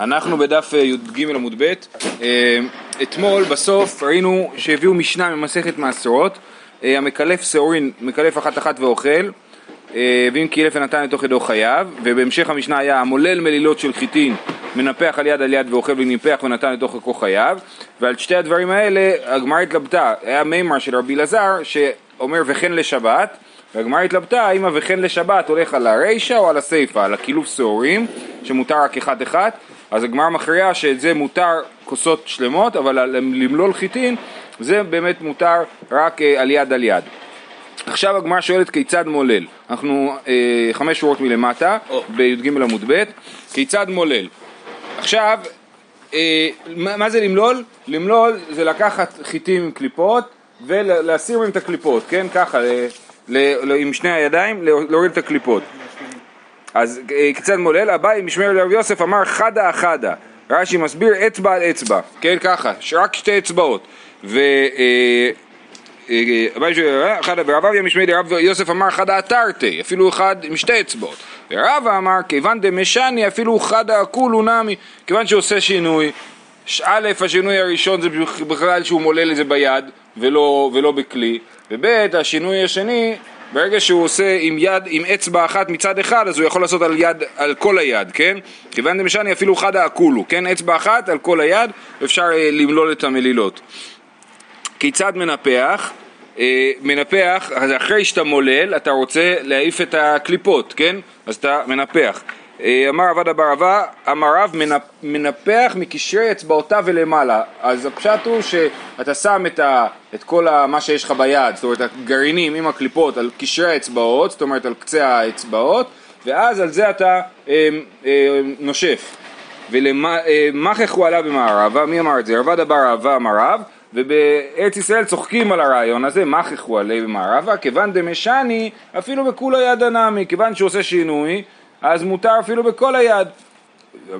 אנחנו בדף אה, י"ג עמוד ב', אה, אתמול בסוף ראינו שהביאו משנה ממסכת מעשרות, אה, המקלף שעורין מקלף אחת אחת ואוכל, ואם קילף ונתן לתוך ידו חייו, ובהמשך המשנה היה המולל מלילות של חיטין, מנפח על יד על יד ואוכל וניפח ונתן לתוך ערכו חייו, ועל שתי הדברים האלה הגמרא התלבטה, היה מימר של רבי אלעזר שאומר וכן לשבת, והגמרא התלבטה האם ה"וכן לשבת" הולך על הרישא או על הסיפא, על הקילוף שעורים, שמותר רק אחד אחד, אז הגמרא מכריעה שאת זה מותר כוסות שלמות, אבל למלול חיטין זה באמת מותר רק אה, על יד על יד. עכשיו הגמרא שואלת כיצד מולל, אנחנו אה, חמש שורות מלמטה, oh. בי"ג עמוד ב', כיצד מולל. עכשיו, אה, מה, מה זה למלול? למלול זה לקחת חיטים עם קליפות ולהסיר מהם את הקליפות, כן? ככה, ל, ל, עם שני הידיים להוריד את הקליפות. אז אה, כיצד מולל? אביי משמר לרב יוסף אמר חדה אחדה רש"י מסביר אצבע על אצבע, כן ככה, רק שתי אצבעות ו... אה, אה, ורב אביה משמי דרב יוסף אמר חדה אתרתי, אפילו אחד עם שתי אצבעות. ורבא אמר כיוון דמשני אפילו חדה הכולו נמי, כיוון שעושה שינוי. א', השינוי הראשון זה בכלל שהוא מולל את זה ביד ולא, ולא בכלי, וב', השינוי השני ברגע שהוא עושה עם יד, עם אצבע אחת מצד אחד, אז הוא יכול לעשות על יד, על כל היד, כן? כיוון דמשני אפילו חדה הכולו, כן? אצבע אחת על כל היד, אפשר אה, למלול את המלילות. כיצד מנפח? אה, מנפח, אחרי שאתה מולל, אתה רוצה להעיף את הקליפות, כן? אז אתה מנפח. אה, אמר עבד אבר אבה, אמר רב מנפח מקשרי אצבעותיו ולמעלה. אז הפשט הוא שאתה שם את, ה, את כל ה, מה שיש לך ביד, זאת אומרת הגרעינים עם הקליפות על קשרי האצבעות, זאת אומרת על קצה האצבעות, ואז על זה אתה אה, אה, נושף. ולמחך הוא עלה במערבה, מי אמר את זה? עבד אבר אבה אמר רב, ובארץ ישראל צוחקים על הרעיון הזה, מחך הוא עלה במערבה, כיוון דמשני אפילו בכולו יד הנמי, כיוון שהוא עושה שינוי אז מותר אפילו בכל היד.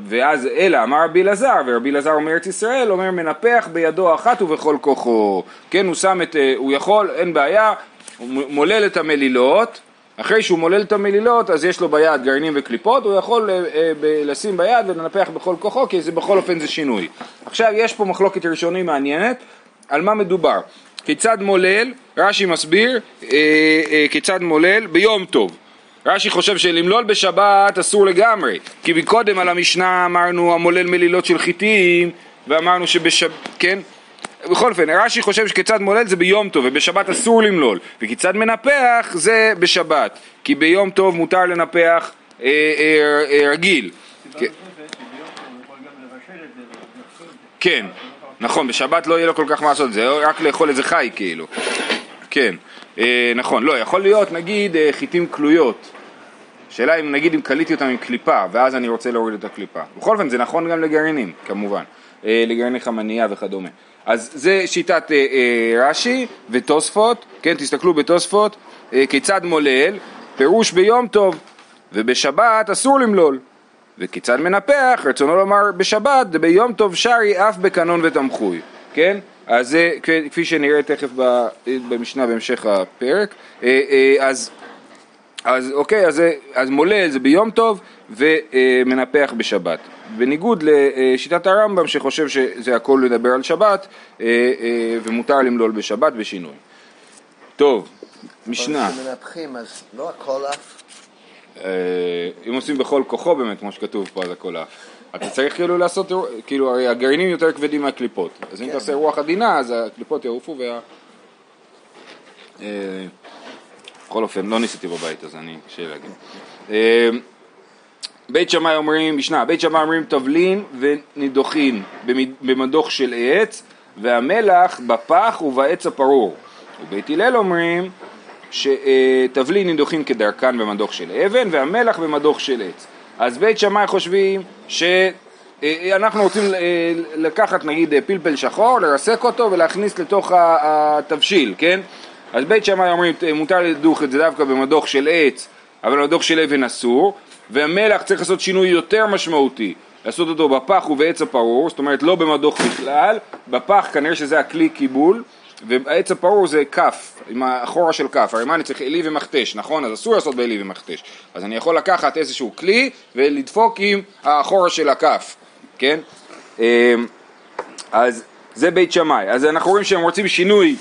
ואז אלא אמר רבי אלעזר, ורבי אלעזר אומר ארץ ישראל, אומר מנפח בידו אחת ובכל כוחו. כן, הוא שם את, אה, הוא יכול, אין בעיה, הוא מולל את המלילות, אחרי שהוא מולל את המלילות אז יש לו ביד גרעינים וקליפות, הוא יכול אה, אה, לשים ביד ולנפח בכל כוחו, כי זה בכל אופן זה שינוי. עכשיו יש פה מחלוקת ראשוני מעניינת, על מה מדובר. כיצד מולל, רש"י מסביר, אה, אה, כיצד מולל ביום טוב. רש"י חושב שלמלול בשבת אסור לגמרי, כי מקודם על המשנה אמרנו המולל מלילות של חיטים, ואמרנו שבשבת, כן? בכל אופן, רש"י חושב שכיצד מולל זה ביום טוב, ובשבת אסור למלול, וכיצד מנפח זה בשבת, כי ביום טוב מותר לנפח אה, אה, אה, רגיל. כן, נכון, בשבת לא יהיה לו כל כך מה לעשות, זה רק לאכול איזה חי כאילו, כן, אה, נכון, לא, יכול להיות נגיד אה, חיטים כלויות, שאלה אם נגיד אם קליתי אותם עם קליפה ואז אני רוצה להוריד את הקליפה. בכל אופן זה נכון גם לגרעינים כמובן, אה, לגרעיני חמנייה וכדומה. אז זה שיטת אה, אה, רש"י ותוספות, כן תסתכלו בתוספות, אה, כיצד מולל, פירוש ביום טוב ובשבת אסור למלול. וכיצד מנפח, רצונו לומר בשבת, ביום טוב שרי אף בקנון ותמחוי, כן? אז זה כפי שנראה תכף במשנה בהמשך הפרק, אה, אה, אז אז אוקיי, אז, אז מולל זה ביום טוב ומנפח בשבת. בניגוד לשיטת הרמב"ם שחושב שזה הכל לדבר על שבת אה, אה, ומותר למלול בשבת בשינוי. טוב, משנה. כשמנפחים אז לא הכל עף? אה, אם עושים בכל כוחו באמת, כמו שכתוב פה, אז הכל עף. אתה צריך כאילו לעשות, כאילו הרי הגרעינים יותר כבדים מהקליפות. אז אם כן. אתה עושה רוח עדינה, אז הקליפות יעופו וה... בכל אופן, לא ניסיתי בבית, אז אני קשה להגיד. אה, בית שמאי אומרים, משנה, בית שמאי אומרים תבלין ונידוחין במדוך של עץ, והמלח בפח ובעץ הפרור. ובית הלל אומרים שתבלין נידוחין כדרכן במדוך של אבן, והמלח במדוך של עץ. אז בית שמאי חושבים שאנחנו רוצים לקחת נגיד פלפל שחור, לרסק אותו ולהכניס לתוך התבשיל, כן? אז בית שמאי אומרים מותר לדוך את זה דווקא במדוך של עץ, אבל במדוך של אבן אסור, והמלח צריך לעשות שינוי יותר משמעותי, לעשות אותו בפח ובעץ הפרור, זאת אומרת לא במדוך בכלל, בפח כנראה שזה הכלי קיבול, והעץ הפרור זה כף, עם האחורה של כף, הרי מה אני צריך עלי ומכתש, נכון? אז אסור לעשות בעלי ומכתש, אז אני יכול לקחת איזשהו כלי ולדפוק עם האחורה של הכף, כן? אה, אז זה בית שמאי. אז אנחנו רואים שהם רוצים שינוי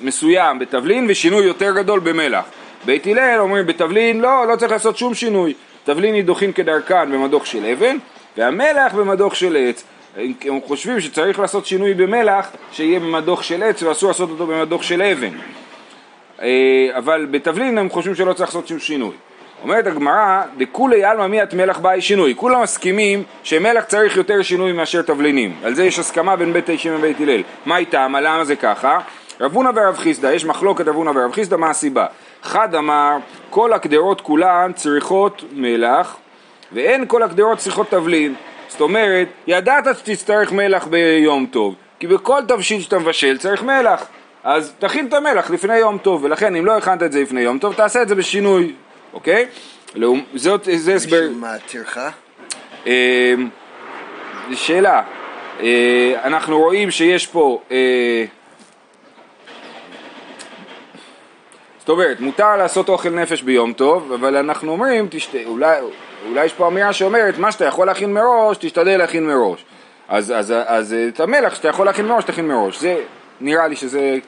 מסוים בתבלין ושינוי יותר גדול במלח. בית הלל אומרים בתבלין לא, לא צריך לעשות שום שינוי. תבלין נידוחין כדרכן במדוך של אבן והמלח במדוך של עץ. הם חושבים שצריך לעשות שינוי במלח שיהיה במדוך של עץ ואסור לעשות אותו במדוך של אבן. אה, אבל בתבלין הם חושבים שלא צריך לעשות שום שינוי. אומרת הגמרא, דכולי עלמא מיית מלח באי שינוי. כולם מסכימים שמלח צריך יותר שינוי מאשר תבלינים. על זה יש הסכמה בין בית אישים ובית הלל. מה איתם? למה זה ככה? רב הונא ורב חיסדא, יש מחלוקת רב הונא ורב חיסדא, מה הסיבה? אחד אמר, כל הקדרות כולן צריכות מלח, ואין כל הקדרות צריכות תבלין. זאת אומרת, ידעת שתצטרך מלח ביום טוב, כי בכל תבשיל שאתה מבשל צריך מלח. אז תכין את המלח לפני יום טוב, ולכן אם לא הכנת את זה לפני יום טוב, תעשה את זה בשינוי, אוקיי? זאת, זה הסבר... בשביל מה טרחה? אה, שאלה, אה, אנחנו רואים שיש פה, אה, זאת אומרת, מותר לעשות אוכל נפש ביום טוב, אבל אנחנו אומרים, תשת... אולי, אולי יש פה אמירה שאומרת, מה שאתה יכול להכין מראש, תשתדל להכין מראש. אז, אז, אז את המלח שאתה יכול להכין מראש, תכין מראש. זה, נראה לי שזה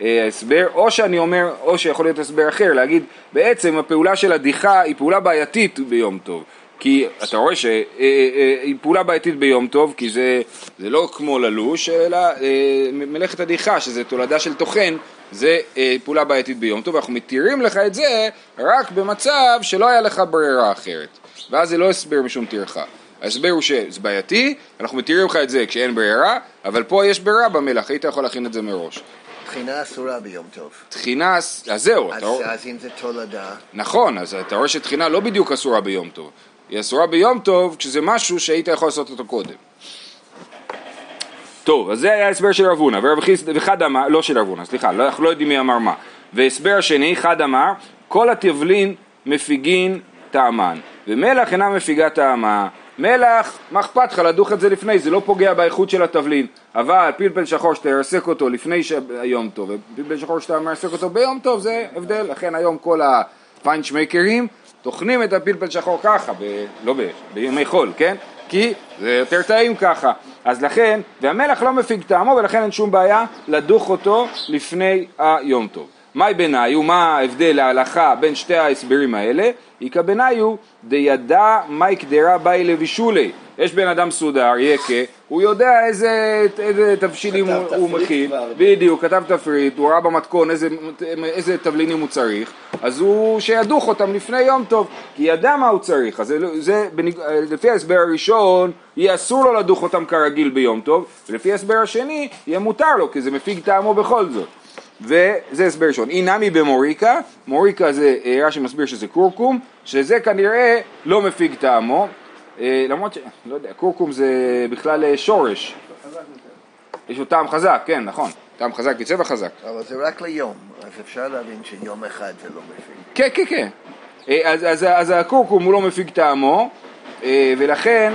אה, הסבר, או שאני אומר, או שיכול להיות הסבר אחר, להגיד, בעצם הפעולה של הדיחה היא פעולה בעייתית ביום טוב. כי אתה רואה שהיא אה, אה, פעולה בעייתית ביום טוב, כי זה, זה לא כמו ללוש, אלא אה, מלאכת הדיחה, שזה תולדה של טוחן, זה אה, פעולה בעייתית ביום טוב, אנחנו מתירים לך את זה רק במצב שלא היה לך ברירה אחרת. ואז זה לא הסבר משום טרחה. ההסבר הוא שזה בעייתי, אנחנו מתירים לך את זה כשאין ברירה, אבל פה יש ברירה במלח, היית יכול להכין את זה מראש. טחינה אסורה ביום טוב. טחינה, אז זהו, אז, אתה אז אם זה תולדה, נכון, אז אתה רואה שטחינה לא בדיוק אסורה ביום טוב, היא אסורה ביום טוב כשזה משהו שהיית יכול לעשות אותו קודם. טוב, אז זה היה ההסבר של רב הונא, ורב חיסדא, וחד אמר, לא של רב הונא, סליחה, לא, אנחנו לא יודעים מי אמר מה. והסבר השני, חד אמר, כל התבלין מפיגין טעמן, ומלח אינה מפיגה טעמה. מלח, מה אכפת לך לדוך את זה לפני, זה לא פוגע באיכות של התבלין, אבל פלפל שחור שאתה תרסק אותו לפני היום טוב, ופלפל שחור שאתה מרסק אותו ביום טוב, זה הבדל, לכן היום כל הפיינשמייקרים טוחנים את הפלפל שחור ככה, ב, לא ב, בימי חול, כן? כי זה יותר טעים ככה, אז לכן, והמלח לא מפיג טעמו ולכן אין שום בעיה לדוך אותו לפני היום טוב. מהי ביניו, מה ההבדל להלכה בין שתי ההסברים האלה? איכא ביניו דידע מאי קדרה באי לבישולי. יש בן אדם סודר, יקה, הוא יודע איזה, איזה תבשילים הוא, הוא מכין. בדיוק, כתב תפריט, הוא ראה במתכון איזה, איזה תבלינים הוא צריך, אז הוא שידוך אותם לפני יום טוב, כי ידע מה הוא צריך, אז זה, זה בניג- לפי ההסבר הראשון, יהיה אסור לו לדוך אותם כרגיל ביום טוב, ולפי ההסבר השני, יהיה מותר לו, כי זה מפיג טעמו בכל זאת. וזה הסבר ראשון. אי נמי במוריקה, מוריקה זה רש"י מסביר שזה קורקום, שזה כנראה לא מפיג טעמו, אה, למרות ש... לא יודע, קורקום זה בכלל אה, שורש. יש לו טעם חזק, כן, נכון. טעם חזק וצבע חזק. אבל זה רק ליום, אז אפשר להבין שיום אחד זה לא מבין. כן, כן, כן. אה, אז, אז, אז הקורקום הוא לא מפיג טעמו, ולכן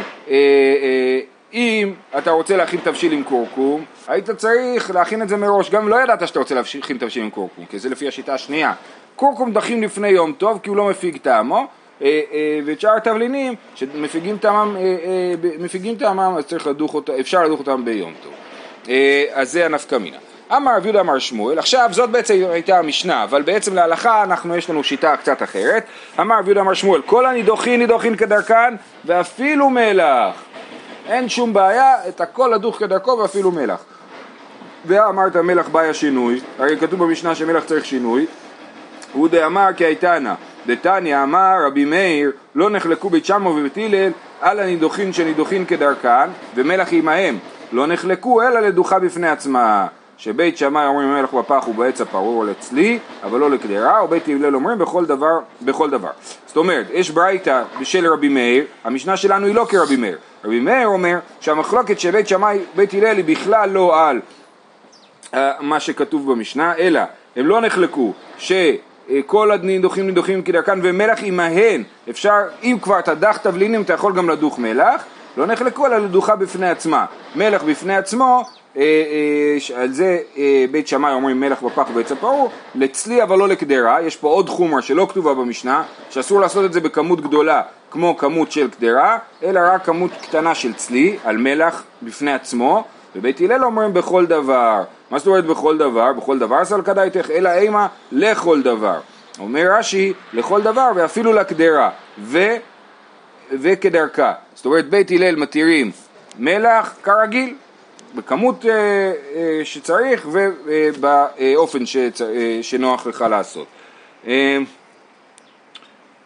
אם אתה רוצה להכין תבשיל עם קורקום, היית צריך להכין את זה מראש, גם אם לא ידעת שאתה רוצה להכין תבשיל עם קורקום, כי זה לפי השיטה השנייה. קורקום דחים לפני יום טוב, כי הוא לא מפיג טעמו, אה, אה, ואת שאר התבלינים שמפיגים טעמם, אה, מפיגים טעמם, אז צריך לדוך אותם, אפשר לדוך אותם ביום טוב. אז זה הנפקא מינה. אמר רב יהודה אמר שמואל, עכשיו זאת בעצם הייתה המשנה, אבל בעצם להלכה אנחנו יש לנו שיטה קצת אחרת. אמר רב יהודה אמר שמואל, כל הנידוחין נידוחין כדרכן ואפילו מלח. אין שום בעיה, את הכל לדוך כדרכו ואפילו מלח. ואמרת מלח בעיה שינוי, הרי כתוב במשנה שמלח צריך שינוי, הוא דאמר כי הייתנה, דתניא אמר רבי מאיר לא נחלקו בית שמאי ובית הלל על הנידוחין שנידוחין כדרכן ומלח עמהם לא נחלקו אלא לדוחה בפני עצמה שבית שמאי אומרים המלח בפח ובעץ הפרור לצלי אבל לא לקדרה ובית הלל אומרים בכל דבר בכל דבר זאת אומרת יש ברייתא בשל רבי מאיר המשנה שלנו היא לא כרבי מאיר. רבי מאיר אומר שהמחלוקת של בית שמאי בית הלל היא בכלל לא על אה, מה שכתוב במשנה, אלא הם לא נחלקו שכל הנידוחים נידוחים כדרכן ומלח עמהן, אפשר, אם כבר תדח תבלינים אתה יכול גם לדוך מלח, לא נחלקו אלא לדוחה בפני עצמה. מלח בפני עצמו ש- על זה אה, בית שמאי אומרים מלח בפח ובעץ הפרעה, לצלי אבל לא לקדרה, יש פה עוד חומרה שלא כתובה במשנה, שאסור לעשות את זה בכמות גדולה כמו כמות של קדרה, אלא רק כמות קטנה של צלי, על מלח בפני עצמו, ובית הלל אומרים בכל דבר. מה זאת אומרת בכל דבר? בכל דבר סל כדאיתך, אלא אימה לכל דבר. אומר רש"י, לכל דבר ואפילו לקדרה, ו... וכדרכה. זאת אומרת בית הלל מתירים מלח כרגיל, בכמות אה, אה, שצריך ובאופן שצ... אה, שנוח לך לעשות.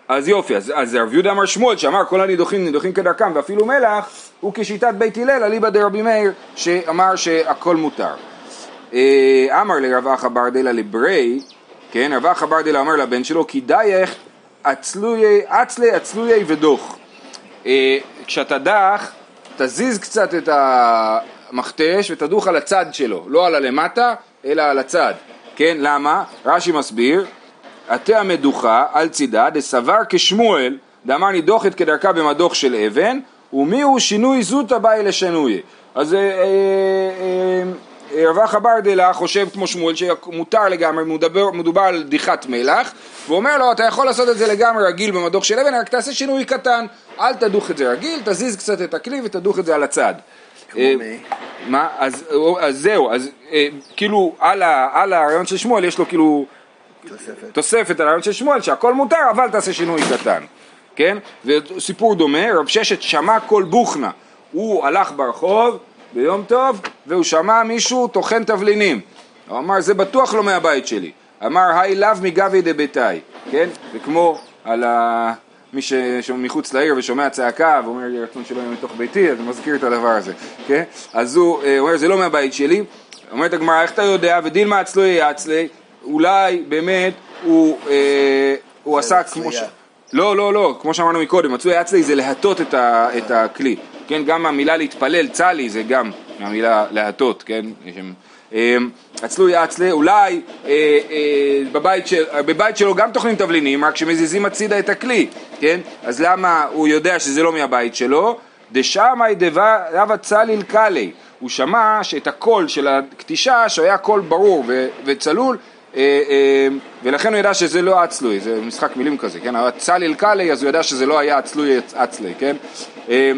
אז יופי, אז, אז רב יהודה אמר שמואל שאמר כל הנידוחים נידוחים כדרכם ואפילו מלח הוא כשיטת בית הלל אליבא דרבי מאיר שאמר שהכל מותר. אמר לרב אחא ברדלה לברי, כן, רב אחא ברדלה אמר לבן שלו כי דייך אצלויי, אצלי אצלויי ודוך. אה, כשאתה דח, תזיז קצת את המכתש ותדוך על הצד שלו, לא על הלמטה, אלא על הצד. כן, למה? רש"י מסביר, עטה המדוכה על צידה דסבר כשמואל דאמר נידוחת כדרכה במדוך של אבן ומי הוא שינוי זוטה באי לשנוי אז אה, אה, אה, רב אחא ברדלה חושב כמו שמואל שמותר לגמרי, מדבר, מדובר על דיחת מלח ואומר לו אתה יכול לעשות את זה לגמרי רגיל במדוך של אבן רק תעשה שינוי קטן אל תדוך את זה רגיל, תזיז קצת את הכלי ותדוך את זה על הצד אה? מה? אז, אז זהו, אז אה, כאילו על, ה, על הרעיון של שמואל יש לו כאילו תוספת. תוספת על הרעיון של שמואל שהכל מותר אבל תעשה שינוי קטן, כן? וסיפור דומה, רב ששת שמע קול בוכנה, הוא הלך ברחוב ביום טוב והוא שמע מישהו טוחן תבלינים, הוא אמר זה בטוח לא מהבית שלי, אמר היי לאו מגבי דביתאי, כן? וכמו על ה... מי שמחוץ לעיר ושומע צעקה ואומר יהי רצון שלא יהיה מתוך ביתי, אז הוא מזכיר את הדבר הזה, כן? אז הוא אה, אומר זה לא מהבית שלי, אומרת הגמרא איך אתה יודע? ודילמה אצלו יצלי, אולי באמת הוא, אה, הוא עשה כמו ש... צלייה. לא, לא, לא, כמו שאמרנו מקודם, מצוי אצלי זה להטות את, ה, את הכלי, כן, גם המילה להתפלל, צלי, זה גם מהמילה להטות, כן, אצלוי אצלי, אולי אה, אה, בבית, של, בבית שלו גם טוחנים תבלינים, רק שמזיזים הצידה את הכלי, כן, אז למה הוא יודע שזה לא מהבית שלו? דשמאי דבה צליל קלי, הוא שמע שאת הקול של הקטישה, שהיה קול ברור וצלול, אה, אה, ולכן הוא ידע שזה לא אצלוי, זה משחק מילים כזה, כן? צליל קלי, אז הוא ידע שזה לא היה אצלוי אצלי, כן? אה,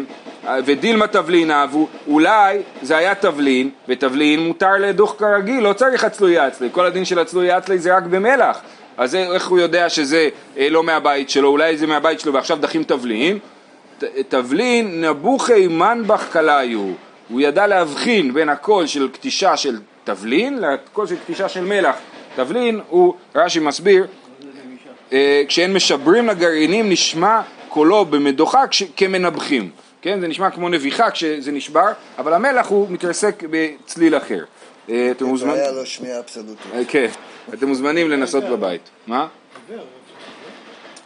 ודילמה תבלין אהבו, אולי זה היה תבלין, ותבלין מותר לדוך כרגיל, לא צריך אצלוי אצלי, כל הדין של אצלוי אצלי זה רק במלח, אז איך הוא יודע שזה אה, לא מהבית שלו, אולי זה מהבית שלו ועכשיו דחים תבלין, תבלין נבוכי מנבך קליו, הוא ידע להבחין בין הקול של קטישה של תבלין לקול של קטישה של מלח. תבלין הוא, רש"י מסביר, אה, כשהם משברים לגרעינים נשמע קולו במדוכה כמנבחים, כן? זה נשמע כמו נביחה כשזה נשבר, אבל המלח הוא מתרסק בצליל אחר. אה, אתם לא מוזמנים, היה לו שמיעה אבסולוטית. אה, כן, אתם מוזמנים לנסות בבית. מה?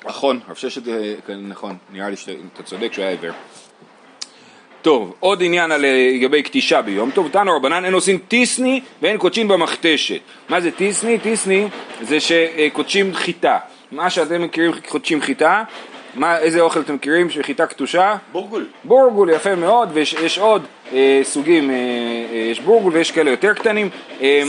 נכון, רב ששת, אה, כן, נכון, נראה לי שאתה צודק שהוא היה עיוור. טוב, עוד עניין לגבי קטישה ביום טוב, תנו רבנן אין עושים טיסני ואין קודשין במכתשת. מה זה טיסני? טיסני זה שקודשים חיטה. מה שאתם מכירים קודשים חיטה, מה, איזה אוכל אתם מכירים שחיטה קטושה? בורגול. בורגול יפה מאוד, ויש יש עוד אה, סוגים, אה, אה, יש בורגול ויש כאלה יותר קטנים. אה,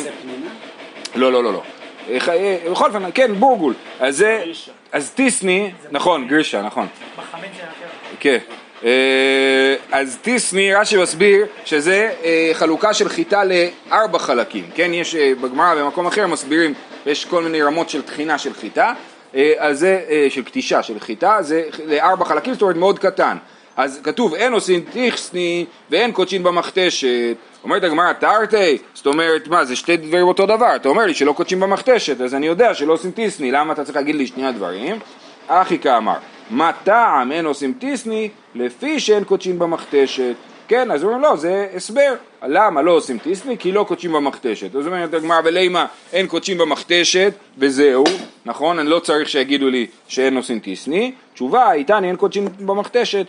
לא, לא, לא, לא. אה, אה, בכל אופן, כן, בורגול. אז זה, אז טיסני, נכון, גרישה, נכון. של אחר. כן. אה, אז טיסני, רש"י מסביר שזה אה, חלוקה של חיטה לארבע חלקים, כן? יש בגמרא במקום אחר מסבירים, יש כל מיני רמות של טחינה של חיטה, אז זה, אה, של קטישה של חיטה, זה לארבע חלקים, זאת אומרת מאוד קטן. אז כתוב אין עושים טיסני ואין קודשין במכתשת. אומרת הגמרא תרתי, זאת אומרת מה זה שתי דברים אותו דבר, אתה אומר לי שלא קודשים במכתשת אז אני יודע שלא עושים טיסני, למה אתה צריך להגיד לי שני הדברים? אחי כאמר, מה טעם אין עושים טיסני לפי שאין קודשים במכתשת כן, אז אומרים לא, זה הסבר, למה לא עושים טיסני? כי לא קודשים במכתשת. אז אומרת הגמרא ולימה אין קודשים במכתשת וזהו, נכון? אני לא צריך שיגידו לי שאין עושים טיסני. תשובה, איתני אין קודשים במכתשת.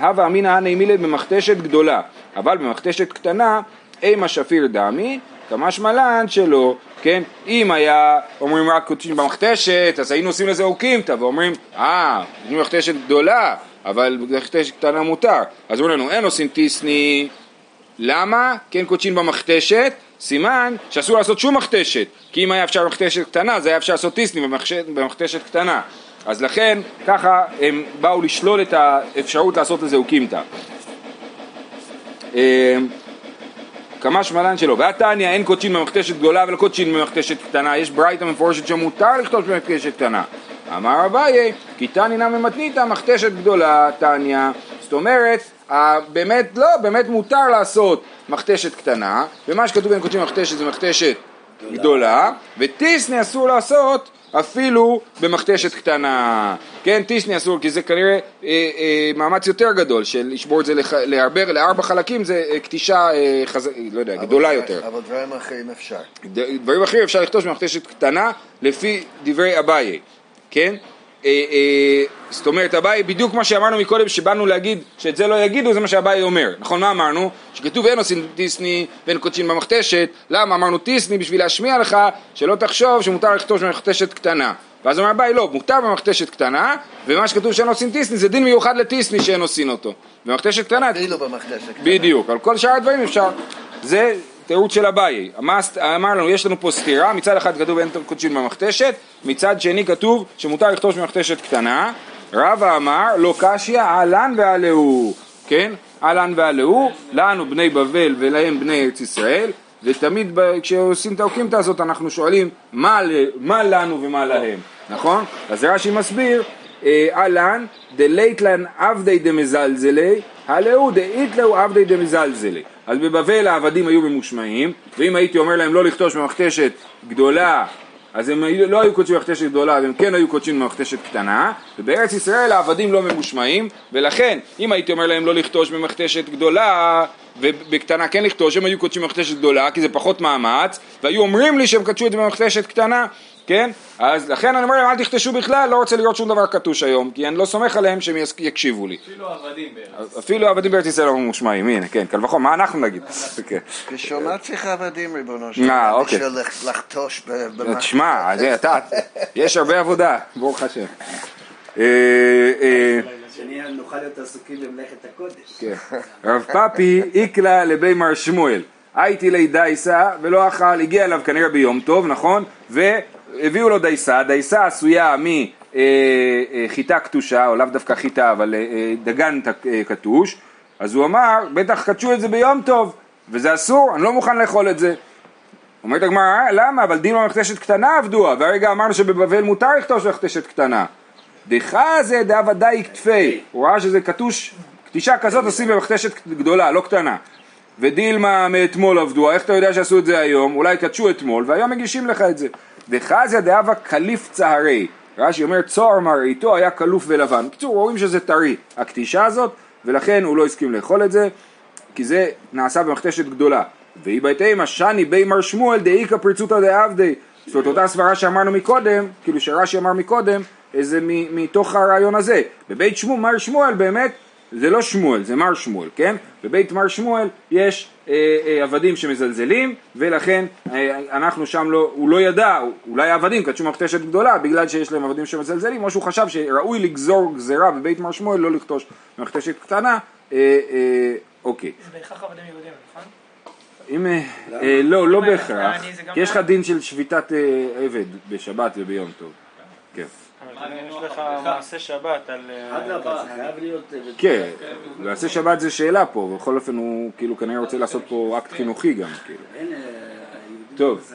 הווה אמינא הני במכתשת גדולה, אבל במכתשת קטנה אימה שפיר דמי, כמשמע לן שלא, כן? אם היה אומרים רק קודשים במכתשת, אז היינו עושים לזה אוקימתא, ואומרים, אה, יש מכתשת גדולה, אבל מכתשת קטנה מותר. אז אומרים לנו, אין עושים טיסני, למה? כן קודשין במכתשת, סימן שאסור לעשות שום מכתשת, כי אם היה אפשר מכתשת קטנה, אז היה אפשר לעשות טיסני במכתשת קטנה. אז לכן, ככה הם באו לשלול את האפשרות לעשות לזה אוקימתא. כמה שמלן שלו, והתניא אין קודשין במכתשת גדולה ולא קודשין במכתשת קטנה, יש ברייתא מפורשת שמותר לכתוש במכתשת קטנה. אמר אביי, כי תניא נמי מתניתא מכתשת גדולה, תניא. זאת אומרת, באמת לא, באמת מותר לעשות מכתשת קטנה, ומה שכתוב בין קודשין במכתשת זה מכתשת גדולה, וטיסני אסור לעשות אפילו במכתשת קטנה. כן, טיסני אסור, כי זה כנראה אה, אה, מאמץ יותר גדול של לשבור את זה לח, להרבה, לארבע חלקים, זה אה, קטישה, אה, חז... לא יודע, גדולה יותר. אבל דברים אחרים אפשר. דברים אחרים אפשר לכתוש במכתשת קטנה לפי דברי אביי, כן? אה, אה, זאת אומרת, אביי, בדיוק מה שאמרנו מקודם, שבאנו להגיד שאת זה לא יגידו, זה מה שאביי אומר. נכון, מה אמרנו? שכתוב אין עושים טיסני ואין קודשין במכתשת, למה אמרנו טיסני? בשביל להשמיע לך שלא תחשוב שמותר לכתוש במכתשת קטנה. ואז אומר אביי, לא, מותר במכתשת קטנה, ומה שכתוב שאין עושים טיסני זה דין מיוחד לטיסני שאין עושים אותו. במכתשת קטנה... אפילו במכתשת קטנה. בדיוק, על כל שאר הדברים אפשר. זה תירוץ של אביי. אמר לנו, יש לנו פה סתירה, מצד אחד כתוב אין קודשין במכתשת, מצד שני כתוב שמותר לכתוש במכתשת קטנה. רבא אמר, לא קשיא, אהלן ועלהו, כן? אהלן ועלהו, לנו בני בבל ולהם בני ארץ ישראל, ותמיד כשעושים את האוקימתא הזאת אנחנו שואלים מה, מה לנו ומה להם, נכון? אז רש"י מסביר, אהלן דלייטלן עבדי דמזלזלי, הלהו דאיתלהו עבדי דמזלזלי. אז בבבל העבדים היו ממושמעים, ואם הייתי אומר להם לא לכתוש במכתשת גדולה, אז הם לא היו קודשים במכתשת גדולה, הם כן היו קודשים במכתשת קטנה, ובארץ ישראל העבדים לא ממושמעים, ולכן אם הייתי אומר להם לא לכתוש במכתשת גדולה, ובקטנה כן לכתוש, הם היו קודשים במכתשת גדולה, כי זה פחות מאמץ, והיו אומרים לי שהם קדשו את זה במכתשת קטנה, כן? אז לכן אני אומר להם אל תכתשו בכלל, לא רוצה לראות שום דבר קטוש היום, כי אני לא סומך עליהם שהם יקשיבו לי. אפילו עבדים בארץ. אפילו עבדים בארץ ישראל לא ממושמעים, הנה, כן, קל וחומר, מה אנחנו נגיד? בשביל מה צריך עבדים ריבונו של אה, עולם? אוקיי. בשביל לחתוש ב- במכתשת. תשמע, אתה, יש הרבה עבודה, ברוך השם. אה, אה, שנהיה נוכל להיות עסוקים במלאכת הקודש. כן. רב פאפי איקלה לבי מר שמואל, הייתי לי דייסה ולא אכל, הגיע אליו כנראה ביום טוב, נכון? והביאו לו דייסה, דייסה עשויה מחיטה קטושה, או לאו דווקא חיטה, אבל אה, אה, דגן אה, קטוש, אז הוא אמר, בטח קדשו את זה ביום טוב, וזה אסור, אני לא מוכן לאכול את זה. אומרת הגמרא, "אה, למה? אבל דין במכתשת קטנה עבדוה, והרגע אמרנו שבבבל מותר לכתוש במכתשת קטנה. דחזה דאב ודאי כתפי, הוא ראה שזה קטוש, קטישה כזאת עושים במכתשת גדולה, לא קטנה. ודילמה מאתמול עבדו, איך אתה יודע שעשו את זה היום? אולי קדשו אתמול, והיום מגישים לך את זה. דחזה דאבה קליף צהרי, רש"י אומר צוהר מרעיתו היה כלוף ולבן. בקיצור, רואים שזה טרי, הקטישה הזאת, ולכן הוא לא הסכים לאכול את זה, כי זה נעשה במכתשת גדולה. ואי ביתימה שני בי מר שמואל דאיכא פרצותא דעבדי. זאת אומרת, אותה סברה שאמרנו מקודם, כאילו שרש"י אמר מקודם, זה מ- מתוך הרעיון הזה. בבית שמואל באמת, זה לא שמואל, זה מר שמואל, כן? בבית מר שמואל יש אה, אה, עבדים שמזלזלים, ולכן אה, אנחנו שם לא, הוא לא ידע, אולי העבדים קדשו מכתשת גדולה, בגלל שיש להם עבדים שמזלזלים, או שהוא חשב שראוי לגזור גזירה בבית מר שמואל, לא לכתוש מכתשת קטנה, אה, אה, אוקיי. זה בהכרח עבדים יהודים, נכון? אם, אה, אה, לא, לא בהכרח, יש לך לא- דין של שביתת אה, עבד בשבת וביום טוב. כן. יש לך מעשה שבת על... אה, אדרבה, חייב להיות... אה, כן, מעשה שבת זה שאלה פה, בכל אופן הוא כאילו כנראה רוצה לעשות פה אקט חינוכי גם, כאילו. אה, טוב.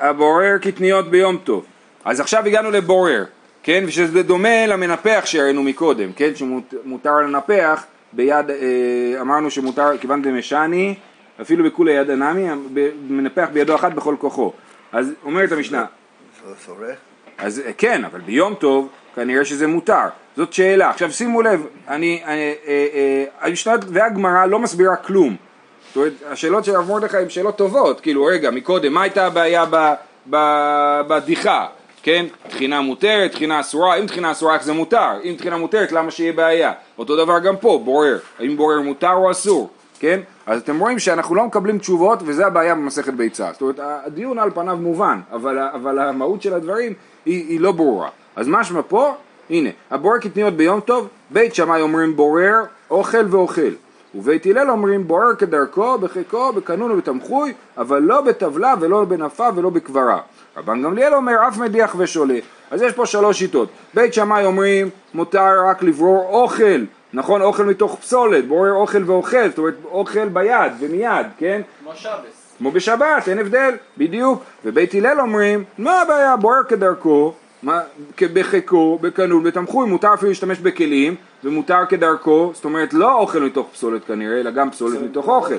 לא. הבורר קטניות ביום טוב. אז עכשיו הגענו לבורר, כן, ושזה דומה למנפח שהראינו מקודם, כן, שמותר לנפח ביד, אה, אמרנו שמותר, כיוון דמשני, אפילו בכולי יד הנמי, מנפח בידו אחת בכל כוחו. אז אומרת המשנה, זה צורך. אז אה, כן, אבל ביום טוב כנראה שזה מותר. זאת שאלה. עכשיו שימו לב, אני, אני, אה, אה, המשנה והגמרא לא מסבירה כלום. זאת אומרת, השאלות של הרב מרדכי הן שאלות טובות. כאילו, רגע, מקודם, מה הייתה הבעיה ב- ב- בבדיחה? כן? תחינה מותרת, תחינה אסורה, אם תחינה אסורה איך זה מותר? אם תחינה מותרת, למה שיהיה בעיה? אותו דבר גם פה, בורר. האם בורר מותר או אסור? כן? אז אתם רואים שאנחנו לא מקבלים תשובות וזה הבעיה במסכת ביצה. זאת אומרת, הדיון על פניו מובן, אבל, אבל המהות של הדברים היא, היא לא ברורה. אז משמע פה, הנה, הבורר קטניות ביום טוב, בית שמאי אומרים בורר, אוכל ואוכל. ובית הלל אומרים בוער כדרכו, בחיקו, בקנון ובתמחוי, אבל לא בטבלה ולא בנפה ולא בקברה. רבן גמליאל אומר אף מדיח ושולה. אז יש פה שלוש שיטות. בית שמאי אומרים מותר רק לברור אוכל, נכון? אוכל מתוך פסולת, בורר אוכל ואוכל, זאת אומרת אוכל ביד ומיד, כן? כמו שבס. כמו בשבת, אין הבדל, בדיוק. ובית הלל אומרים, מה הבעיה, בוער כדרכו, מה, בחיקו, בקנון, בתמחוי, מותר אפילו להשתמש בכלים, ומותר כדרכו, זאת אומרת לא אוכל מתוך פסולת כנראה, אלא גם פסולת מתוך אוכל.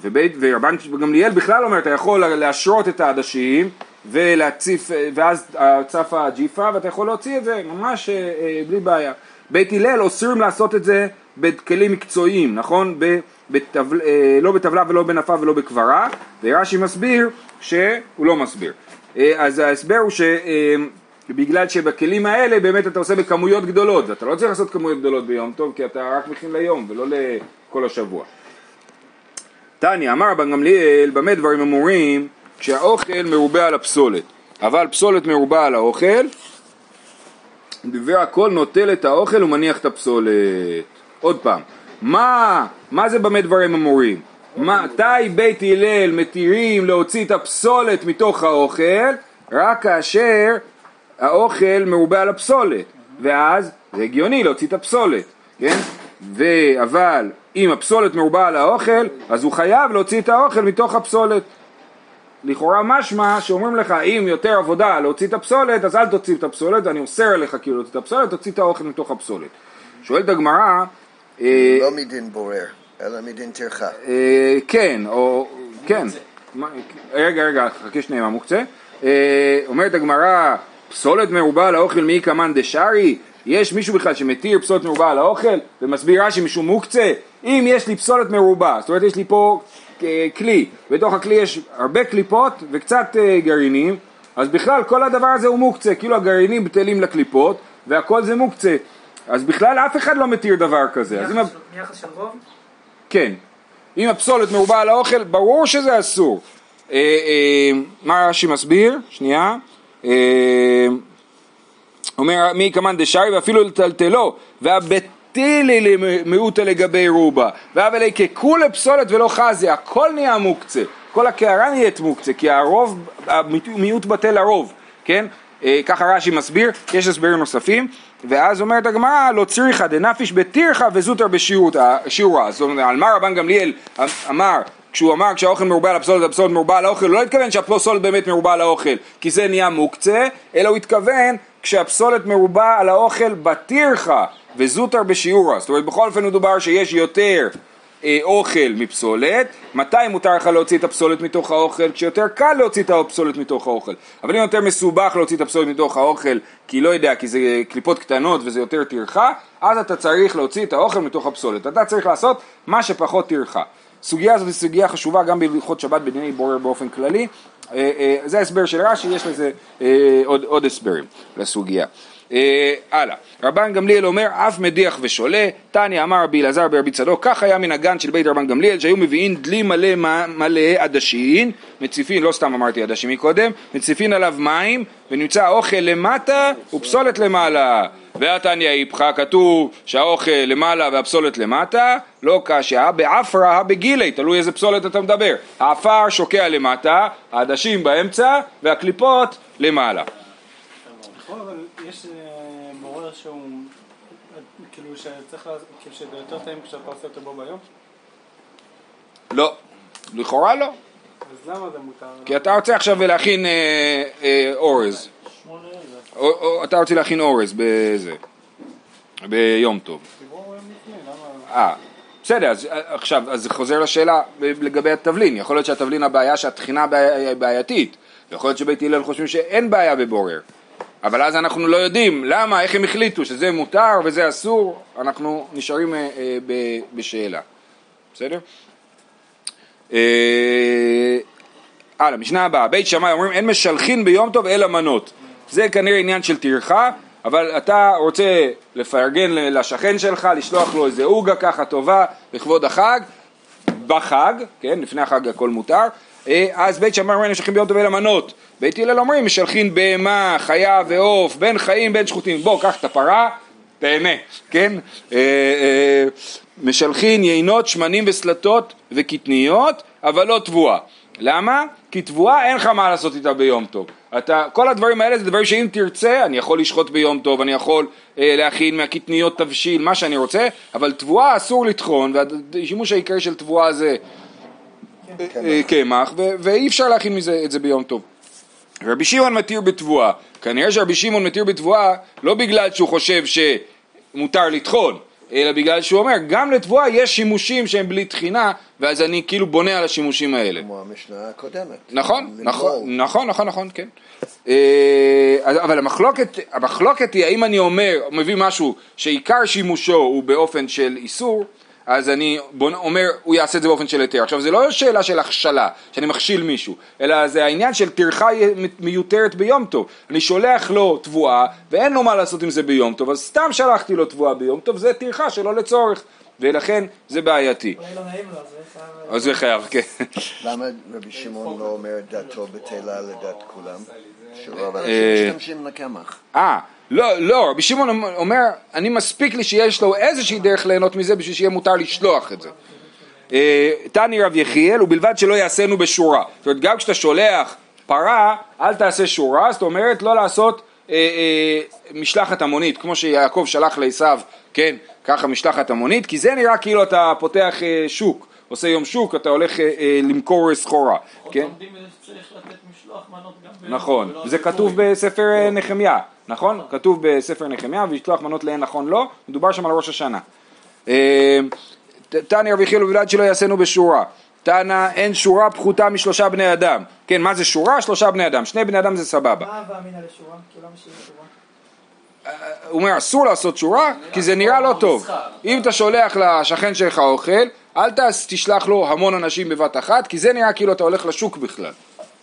ובית, ורבן גמליאל בכלל אומר, אתה יכול להשרות את העדשים ולהציף, ואז צפה הג'יפה ואתה יכול להוציא את זה ממש אה, אה, בלי בעיה. בית הלל אוסרים לעשות את זה בכלים מקצועיים, נכון? ב, בטבל, אה, לא בטבלה ולא בנפה ולא בקברה, ורש"י מסביר שהוא לא מסביר. אה, אז ההסבר הוא שבגלל שבכלים האלה באמת אתה עושה בכמויות גדולות, ואתה לא צריך לעשות כמויות גדולות ביום טוב, כי אתה רק מכין ליום ולא לכל השבוע. תניא, אמר רבן גמליאל, במה דברים אמורים? כשהאוכל מרובה על הפסולת, אבל פסולת מרובה על האוכל, דברי הכל נוטל את האוכל ומניח את הפסולת. עוד פעם, מה, מה זה במה דברים אמורים? מתי בית הלל מתירים להוציא את הפסולת מתוך האוכל? רק כאשר האוכל מרובה על הפסולת, ואז זה הגיוני להוציא את הפסולת, כן? ו... אבל אם הפסולת מרובה על האוכל, אז הוא חייב להוציא את האוכל מתוך הפסולת. לכאורה משמע שאומרים לך אם יותר עבודה להוציא את הפסולת אז אל תוציא את הפסולת ואני אוסר עליך כאילו להוציא את הפסולת תוציא את האוכל מתוך הפסולת. שואלת הגמרא אה, לא מדין בורר, אלא מדין טרחה. אה, כן, או כן, רגע רגע חכה שנייה מה מוקצה? אה, אומרת הגמרא פסולת מרובה על האוכל מי קמאן דשארי? יש מישהו בכלל שמתיר פסולת מרובה על האוכל ומסביר רש"י משום מוקצה? אם יש לי פסולת מרובה, זאת אומרת יש לי פה אה, כלי, בתוך הכלי יש הרבה קליפות וקצת אה, גרעינים, אז בכלל כל הדבר הזה הוא מוקצה, כאילו הגרעינים בטלים לקליפות והכל זה מוקצה, אז בכלל אף אחד לא מתיר דבר כזה, אז מיחס של רוב? כן, אם הפסולת מרובה על האוכל, ברור שזה אסור. אה, אה, מה רש"י מסביר? שנייה. אה, אומר מי קמאן דשארי ואפילו לטלטלו והבטילי למיעוטה לגבי רובה. ואבלי ככולי פסולת ולא חזי הכל נהיה מוקצה. כל הקערה נהיית מוקצה כי הרוב, המיעוט בטל לרוב כן? אה, ככה רש"י מסביר, יש הסברים נוספים. ואז אומרת הגמרא לא צריכה דנפיש בתירחה וזוטר בשיעורה זאת אומרת על מה רבן גמליאל אמר כשהוא אמר כשהאוכל מרובה על הפסולת הפסולת מרובה על האוכל הוא לא התכוון שהפסולת באמת מרובה על האוכל כי זה נהיה מוקצה אלא הוא התכוון כשהפסולת מרובה על האוכל בטירחה וזוטר בשיעורה. זאת אומרת בכל אופן מדובר שיש יותר אה, אוכל מפסולת. מתי מותר לך להוציא את הפסולת מתוך האוכל? כשיותר קל להוציא את הפסולת מתוך האוכל. אבל אם יותר מסובך להוציא את הפסולת מתוך האוכל כי לא יודע כי זה קליפות קטנות וזה יותר טרחה אז אתה צריך להוציא את האוכל מתוך הפסולת. אתה צריך לעשות מה שפחות טרחה. סוגיה הזאת היא סוגיה חשובה גם בהלכות שבת בדיני בורר באופן כללי. אה, אה, זה ההסבר של רש"י, יש לזה אה, עוד, עוד הסברים לסוגיה. אה, הלאה, רבן גמליאל אומר אף מדיח ושולה, תניא אמר רבי אלעזר ברבי צדוק, כך היה מנהגן של בית רבן גמליאל שהיו מביאים דלי מלא מלא עדשין, מציפין, לא סתם אמרתי עדשים מקודם, מציפין עליו מים ונמצא האוכל למטה ופסולת למעלה. והתניא איפכא כתוב שהאוכל למעלה והפסולת למטה, לא קשיא, בעפרא בגילי, תלוי איזה פסולת אתה מדבר. העפר שוקע למטה, העדשים באמצע והקליפות למעלה. יש אה, בורר שהוא, כאילו שצריך, כאילו שזה יותר טעים כשאתה עושה אותו בו ביום? לא, לכאורה לא, אז למה זה מותר? כי אתה רוצה עכשיו להכין אה, אה, אורז. או, או, אתה רוצה להכין אורז בזה, ביום טוב. אה, בסדר, אז אה, עכשיו, אז זה חוזר לשאלה לגבי התבלין, יכול להיות שהתבלין הבעיה שהטחינה בעי- בעייתית, יכול להיות שבית הלל חושבים שאין בעיה בבורר, אבל אז אנחנו לא יודעים למה, איך הם החליטו שזה מותר וזה אסור, אנחנו נשארים אה, אה, ב- בשאלה, בסדר? אה, הלאה, משנה הבאה, בית שמאי אומרים אין משלחין ביום טוב אלא מנות, זה כנראה עניין של טרחה, אבל אתה רוצה לפרגן לשכן שלך, לשלוח לו איזה עוגה ככה טובה לכבוד החג, בחג, כן, לפני החג הכל מותר, אז בית שמאי אומרים משלחין ביום טוב אלא מנות, בית הלל אומרים משלחין בהמה, חיה ועוף, בין חיים בין שחוטים, בוא קח את הפרה, תהנה, כן? אה, אה, משלחין יינות, שמנים וסלטות וקטניות, אבל לא תבואה. למה? כי תבואה אין לך מה לעשות איתה ביום טוב. אתה, כל הדברים האלה זה דברים שאם תרצה, אני יכול לשחוט ביום טוב, אני יכול אה, להכין מהקטניות תבשיל, מה שאני רוצה, אבל תבואה אסור לטחון, והשימוש העיקרי של תבואה זה אה, אה, קמח, ו- ואי אפשר להכין מזה, את זה ביום טוב. רבי שמעון מתיר בתבואה, כנראה שרבי שמעון מתיר בתבואה לא בגלל שהוא חושב שמותר לטחון, אלא בגלל שהוא אומר גם לתבואה יש שימושים שהם בלי טחינה ואז אני כאילו בונה על השימושים האלה. כמו המשנה הקודמת. נכון. נכון, נכון, נכון, נכון, כן. אה, אבל המחלוקת, המחלוקת היא האם אני אומר, מביא משהו שעיקר שימושו הוא באופן של איסור, אז אני בוא, אומר, הוא יעשה את זה באופן של היתר. עכשיו זה לא שאלה של הכשלה, שאני מכשיל מישהו, אלא זה העניין של טרחה מיותרת ביום טוב. אני שולח לו תבואה, ואין לו מה לעשות עם זה ביום טוב, אז סתם שלחתי לו תבואה ביום טוב, זה טרחה שלא לצורך, ולכן זה בעייתי. אולי לא נעים לו, אז זה חייב... אז זה חייב, כן. למה רבי שמעון לא אומר את דעתו בטלה לדעת כולם? שרוב אה, האנשים משתמשים לקמח. אה, לא, לא, רבי שמעון אומר, אני מספיק לי שיש לו איזושהי דרך ליהנות מזה בשביל שיהיה מותר לשלוח את זה. אה, תני רב יחיאל, ובלבד שלא יעשינו בשורה. זאת אומרת, גם כשאתה שולח פרה, אל תעשה שורה, זאת אומרת לא לעשות אה, אה, משלחת המונית, כמו שיעקב שלח לעשו, כן, ככה משלחת המונית, כי זה נראה כאילו אתה פותח אה, שוק, עושה יום שוק, אתה הולך אה, אה, למכור סחורה, כן? נכון, זה. כתוב בספר נחמיה, נכון? כתוב בספר נחמיה, וישלוח מנות לאין נכון לא, מדובר שם על ראש השנה. אה, ת- תניא רבי חיל ובלעד שלא יעשינו בשורה. תנא אין שורה פחותה משלושה בני אדם. כן, מה זה שורה? שלושה בני אדם. שני בני אדם זה סבבה. מה הווה אמינא לשורה? כי למה שיהיה שורה? הוא אומר אסור לעשות שורה כי זה נראה לא טוב. אם אתה שולח לשכן שלך אוכל, אל תשלח לו המון אנשים בבת אחת, כי זה נראה כאילו אתה הולך לשוק בכלל,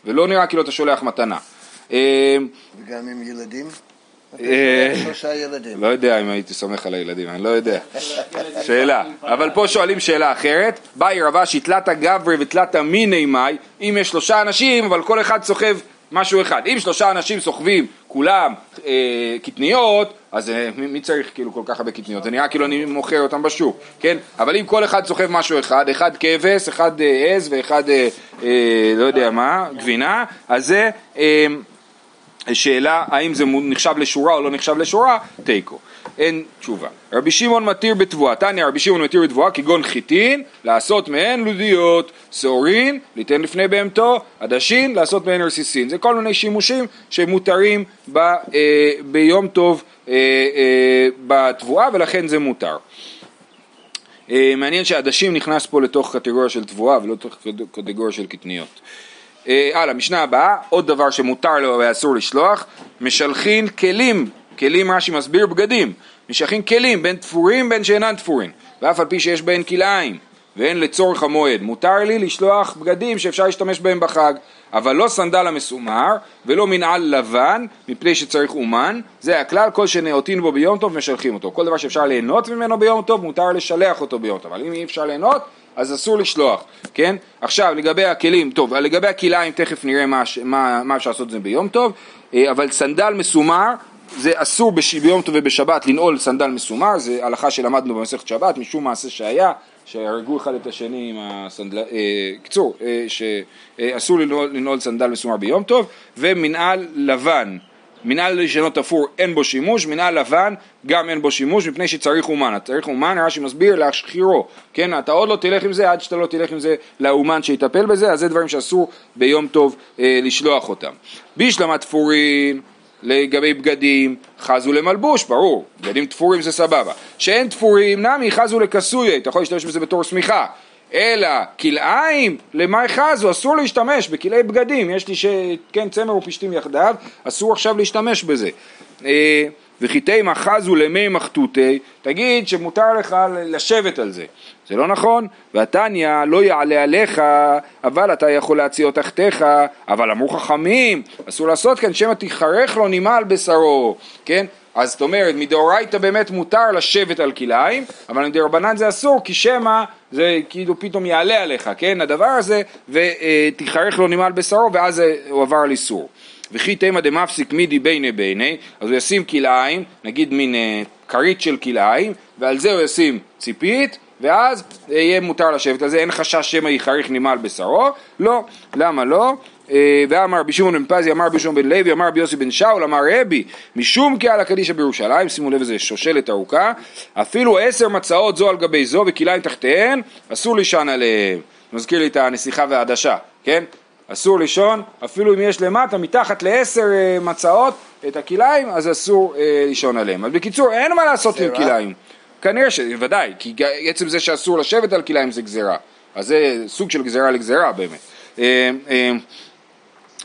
ולא נראה כאילו אתה שולח מתנה. אה, וגם עם ילדים? אה. לא יודע אם הייתי סומך על הילדים, אני לא יודע. שאלה. אבל פה שואלים שאלה אחרת. באי רבה שתלת הגברי ותלת מיני מאי, אם יש שלושה אנשים, אבל כל אחד סוחב משהו אחד. אם שלושה אנשים סוחבים כולם אה, קטניות, אז אה, מי צריך כאילו כל כך הרבה קטניות? זה נראה כאילו אני מוכר אותם בשוק, כן? אבל אם כל אחד סוחב משהו אחד, אחד כבש, אחד אה, עז ואחד אה, אה, לא יודע מה, גבינה, אז זה... אה, שאלה האם זה נחשב לשורה או לא נחשב לשורה, תיקו. אין תשובה. רבי שמעון מתיר בתבואה, תניא רבי שמעון מתיר בתבואה כגון חיטין, לעשות מהן לודיות, שעורין, ליתן לפני בהמתו, עדשין, לעשות מהן רסיסין. זה כל מיני שימושים שמותרים ב, אה, ביום טוב אה, אה, בתבואה ולכן זה מותר. אה, מעניין שעדשים נכנס פה לתוך קטגוריה של תבואה ולא לתוך קטגוריה של קטניות. אה, הלאה, משנה הבאה, עוד דבר שמותר לו ואסור לשלוח, משלחין כלים, כלים רש"י מסביר בגדים, משלחין כלים בין תפורים בין שאינן תפורים, ואף על פי שיש בהן כלאיים והן לצורך המועד, מותר לי לשלוח בגדים שאפשר להשתמש בהם בחג, אבל לא סנדל המסומר ולא מנעל לבן מפני שצריך אומן, זה הכלל, כל שנאותין בו ביום טוב משלחים אותו, כל דבר שאפשר ליהנות ממנו ביום טוב מותר לשלח אותו ביום טוב, אבל אם אי אפשר ליהנות אז אסור לשלוח, כן? עכשיו לגבי הכלים, טוב, לגבי הכלאיים תכף נראה מה, מה, מה אפשר לעשות את זה ביום טוב, אה, אבל סנדל מסומר זה אסור בש... ביום טוב ובשבת לנעול סנדל מסומר, זה הלכה שלמדנו במסכת שבת, משום מעשה שהיה, שהרגו אחד את השני עם הסנדל... אה, קיצור, אה, שאסור לנעול, לנעול סנדל מסומר ביום טוב, ומנעל לבן, מנעל שאינו תפור אין בו שימוש, מנעל לבן גם אין בו שימוש מפני שצריך אומן, צריך אומן, רש"י מסביר להשחירו, כן, אתה עוד לא תלך עם זה עד שאתה לא תלך עם זה לאומן שיטפל בזה, אז זה דברים שאסור ביום טוב אה, לשלוח אותם. בהשלמת תפורין לגבי בגדים, חזו למלבוש, ברור, בגדים תפורים זה סבבה. שאין תפורים, נמי חזו לכסויה, אתה יכול להשתמש בזה בתור שמיכה. אלא כלאיים, למאי חזו, אסור להשתמש בכלאי בגדים, יש לי ש... כן, צמר ופשתים יחדיו, אסור עכשיו להשתמש בזה. אה, וחיטי מחזו למי מחטותי, תגיד שמותר לך לשבת על זה. זה לא נכון, והתניא לא יעלה עליך, אבל אתה יכול להציע תחתיך, אבל אמרו חכמים, אסור לעשות כאן שמא תיחרך לו נימה על בשרו, כן? אז זאת אומרת, מדאורייתא באמת מותר לשבת על כלאיים, אבל מדרבנן זה אסור, כי שמא זה כאילו פתאום יעלה עליך, כן, הדבר הזה, ותיחרך לו נימה על בשרו, ואז הוא עבר על איסור. וכי תימא דמפסיק מידי ביני ביני, אז הוא ישים כלאיים, נגיד מין אה, כרית של כלאיים, ועל זה הוא ישים ציפית, ואז יהיה מותר לשבת על זה, אין חשש שמא ייחריך נימה על בשרו, לא, למה לא? אה, ואמר רבי שמעון בן פזי, אמר רבי שמעון בן לוי, אמר רבי יוסי בן שאול, אמר רבי, משום קהל הקדישא בירושלים, שימו לב איזה שושלת ארוכה, אפילו עשר מצעות זו על גבי זו וכליים תחתיהן, אסור לישון עליהם. מזכיר לי את הנסיכה והעדשה, כן? אסור לישון, אפילו אם יש למטה, מתחת לעשר אה, מצעות את הכליים, אז אסור אה, לישון עליהם. אז בקיצור, אין מה לעשות עם? כליים. כנראה ש... ודאי, כי עצם זה שאסור לשבת על כליים זה גזירה. אז זה סוג של גזירה לגזירה באמת. אה, אה,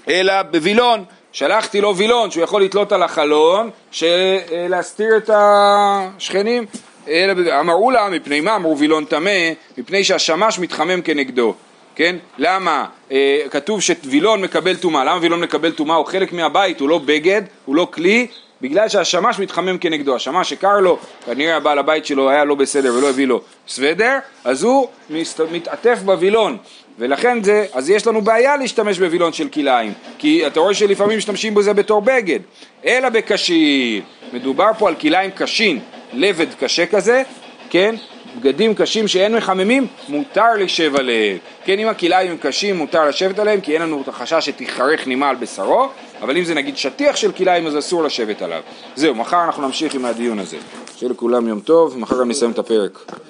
אלא בווילון, שלחתי לו וילון שהוא יכול לתלות על החלון, להסתיר את השכנים. אלא אמרו לה, מפני מה אמרו וילון טמא? מפני שהשמש מתחמם כנגדו. כן? למה? אה, כתוב שווילון מקבל טומאה. למה וילון מקבל טומאה? הוא חלק מהבית, הוא לא בגד, הוא לא כלי, בגלל שהשמש מתחמם כנגדו. השמש שקר לו, כנראה הבעל הבית שלו היה לא בסדר ולא הביא לו סוודר, אז הוא מסת- מתעטף בווילון. ולכן זה, אז יש לנו בעיה להשתמש בווילון של כלאיים, כי אתה רואה שלפעמים משתמשים בזה בתור בגד, אלא בקשין, מדובר פה על כלאיים קשין, לבד קשה כזה, כן, בגדים קשים שאין מחממים, מותר לשב עליהם. כן, אם הכלאיים קשים, מותר לשבת עליהם, כי אין לנו את החשש שתיחרך נימה על בשרו, אבל אם זה נגיד שטיח של כלאיים, אז אסור לשבת עליו. זהו, מחר אנחנו נמשיך עם הדיון הזה. שיהיה לכולם יום טוב, מחר גם נסיים את הפרק.